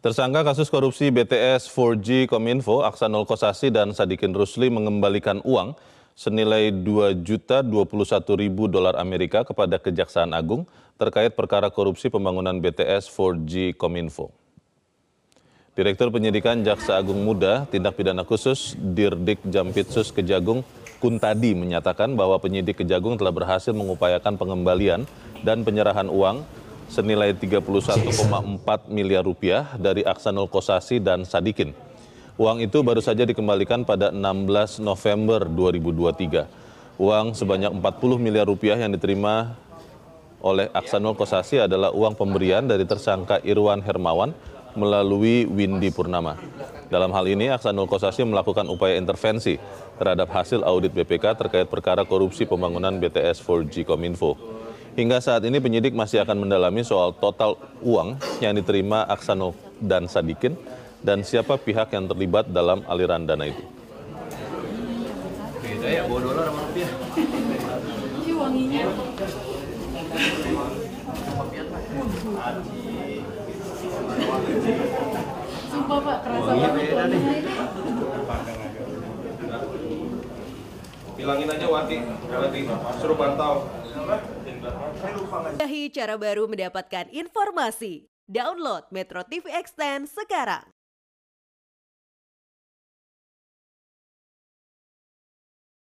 Tersangka kasus korupsi BTS 4G Kominfo, Aksanul Kosasi dan Sadikin Rusli mengembalikan uang senilai 2 juta 21 ribu dolar Amerika kepada Kejaksaan Agung terkait perkara korupsi pembangunan BTS 4G Kominfo. Direktur Penyidikan Jaksa Agung Muda Tindak Pidana Khusus Dirdik Jampitsus Kejagung Kuntadi menyatakan bahwa penyidik Kejagung telah berhasil mengupayakan pengembalian dan penyerahan uang senilai 31,4 miliar rupiah dari Aksanul Kosasi dan Sadikin. Uang itu baru saja dikembalikan pada 16 November 2023. Uang sebanyak 40 miliar rupiah yang diterima oleh Aksanul Kosasi adalah uang pemberian dari tersangka Irwan Hermawan melalui Windy Purnama. Dalam hal ini, Aksanul Kosasi melakukan upaya intervensi terhadap hasil audit BPK terkait perkara korupsi pembangunan BTS 4G Kominfo. Hingga saat ini penyidik masih akan mendalami soal total uang yang diterima Aksanul dan Sadikin dan siapa pihak yang terlibat dalam aliran dana itu. Beda ya, bawa dolar sama rupiah. Ini wanginya. Sumpah Pak, kerasa Wanginya banget beda nih. Bilangin aja Wati, Wati suruh pantau. Cara baru mendapatkan informasi. Download Metro TV Extend sekarang.